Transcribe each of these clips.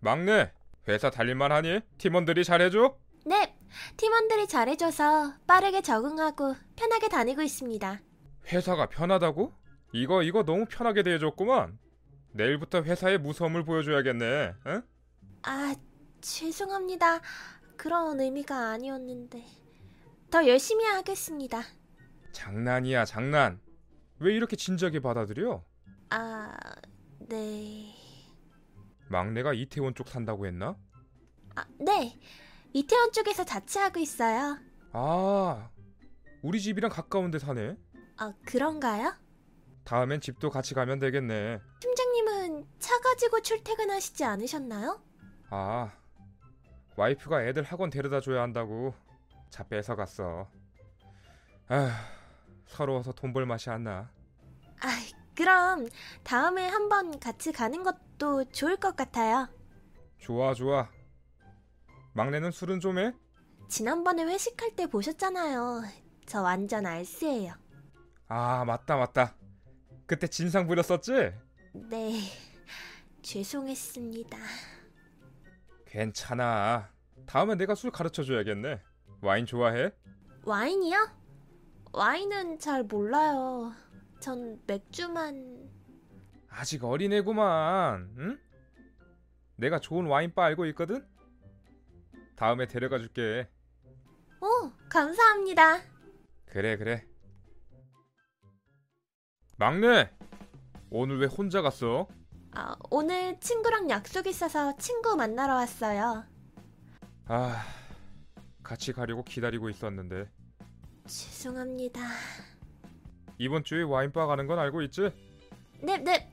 막내, 회사 달릴만 하니? 팀원들이 잘해줘? 네, 팀원들이 잘해줘서 빠르게 적응하고 편하게 다니고 있습니다. 회사가 편하다고? 이거 이거 너무 편하게 대해줬구만. 내일부터 회사의 무서움을 보여줘야겠네. 응? 아, 죄송합니다. 그런 의미가 아니었는데. 더 열심히 하겠습니다. 장난이야 장난. 왜 이렇게 진지하게 받아들여? 아, 네. 막내가 이태원 쪽 산다고 했나? 아, 네. 이태원 쪽에서 자취하고 있어요. 아, 우리 집이랑 가까운 데 사네. 아, 그런가요? 다음엔 집도 같이 가면 되겠네. 팀장님은 차 가지고 출퇴근하시지 않으셨나요? 아, 와이프가 애들 학원 데려다 줘야 한다고 차 뺏어 갔어. 아, 서러워서 돈 벌 맛이 안 나. 아, 그럼 다음에 한번 같이 가는 것도 좋을 것 같아요. 좋아 좋아. 막내는 술은 좀 해? 지난번에 회식할 때 보셨잖아요. 저 완전 알스예요. 아 맞다 맞다. 그때 진상 부렸었지? 네, 죄송했습니다. 괜찮아. 다음에 내가 술 가르쳐 줘야겠네. 와인 좋아해? 와인이요? 와인은 잘 몰라요. 전 맥주만... 아직 어린애구만. 응? 내가 좋은 와인바 알고 있거든. 다음에 데려가 줄게. 오, 감사합니다. 그래 그래. 막내, 오늘 왜 혼자 갔어? 아, 오늘 친구랑 약속 있어서 친구 만나러 왔어요. 아, 같이 가려고 기다리고 있었는데 죄송합니다. 이번 주에 와인바 가는 건 알고 있지? 네, 네.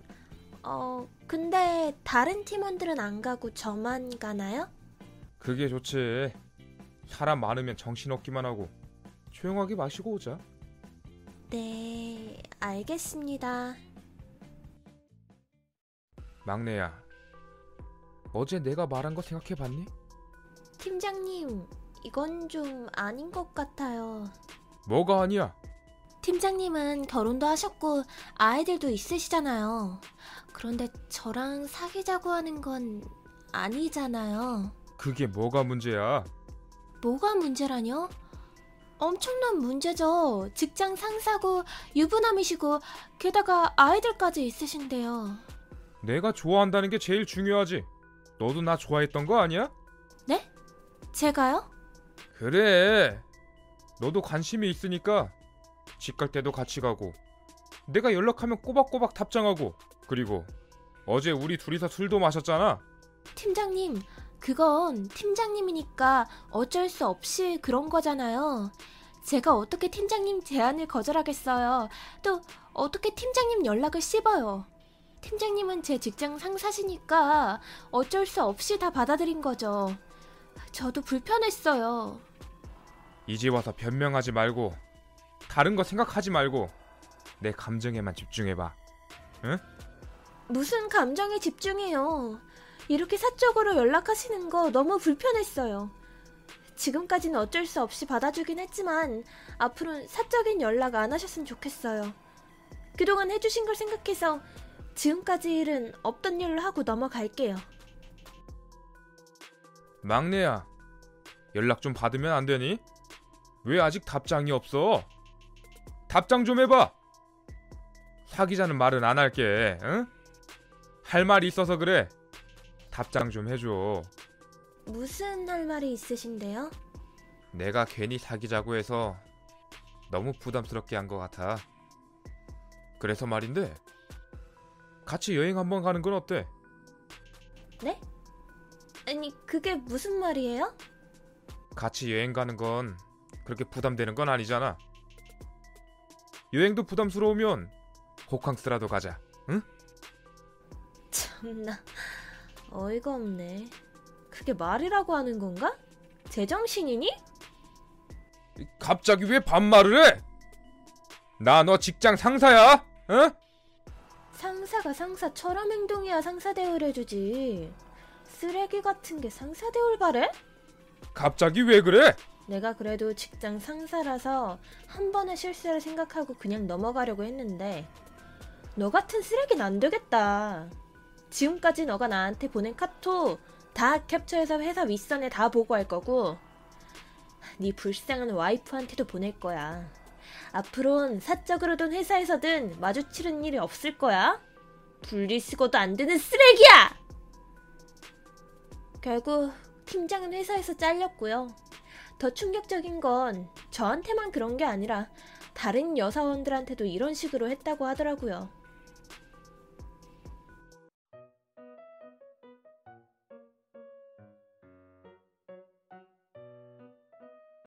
어, 근데 다른 팀원들은 안 가고 저만 가나요? 그게 좋지. 사람 많으면 정신 없기만 하고 조용하게 마시고 오자. 네, 알겠습니다. 막내야, 어제 내가 말한 거 생각해봤니? 팀장님, 이건 좀 아닌 것 같아요. 뭐가 아니야? 팀장님은 결혼도 하셨고 아이들도 있으시잖아요. 그런데 저랑 사귀자고 하는 건 아니잖아요. 그게 뭐가 문제야? 뭐가 문제라뇨? 엄청난 문제죠. 직장 상사고 유부남이시고 게다가 아이들까지 있으신데요. 내가 좋아한다는 게 제일 중요하지. 너도 나 좋아했던 거 아니야? 네? 제가요? 그래. 너도 관심이 있으니까 집 갈 때도 같이 가고 내가 연락하면 꼬박꼬박 답장하고 그리고 어제 우리 둘이서 술도 마셨잖아. 팀장님, 그건 팀장님이니까 어쩔 수 없이 그런 거잖아요. 제가 어떻게 팀장님 제안을 거절하겠어요. 또 어떻게 팀장님 연락을 씹어요. 팀장님은 제 직장 상사시니까 어쩔 수 없이 다 받아들인 거죠. 저도 불편했어요. 이제 와서 변명하지 말고 다른 거 생각하지 말고 내 감정에만 집중해봐. 무슨 감정에 집중해요. 이렇게 사적으로 연락하시는 거 너무 불편했어요. 지금까지는 어쩔 수 없이 받아주긴 했지만 앞으로는 사적인 연락 안 하셨으면 좋겠어요. 그동안 해주신 걸 생각해서 지금까지 일은 없던 일로 하고 넘어갈게요. 막내야, 연락 좀 받으면 안 되니? 왜 아직 답장이 없어? 답장 좀 해봐. 사귀자는 말은 안 할게. 응? 할 말이 있어서 그래. 답장 좀 해줘. 무슨 할 말이 있으신데요? 내가 괜히 사귀자고 해서 너무 부담스럽게 한 것 같아. 그래서 말인데 같이 여행 한번 가는 건 어때? 네? 아니, 그게 무슨 말이에요? 같이 여행 가는 건 그렇게 부담되는 건 아니잖아. 여행도 부담스러우면 호캉스라도 가자. 참나, 어이가 없네. 그게 말이라고 하는 건가? 제정신이니? 갑자기 왜 반말을 해? 나 너 직장 상사야? 응? 상사가 상사처럼 행동해야 상사 대우를 해주지. 쓰레기 같은 게 상사 대우를 바래? 갑자기 왜 그래? 내가 그래도 직장 상사라서 한 번의 실수를 생각하고 그냥 넘어가려고 했는데 너 같은 쓰레기는 안 되겠다. 지금까지 너가 나한테 보낸 카톡 다 캡처해서 회사 윗선에 다 보고할 거고 네 불쌍한 와이프한테도 보낼 거야. 앞으론 사적으로든 회사에서든 마주치는 일이 없을 거야. 분리수거도 안 되는 쓰레기야! 결국 팀장은 회사에서 잘렸고요. 더 충격적인 건 저한테만 그런 게 아니라 다른 여사원들한테도 이런 식으로 했다고 하더라고요.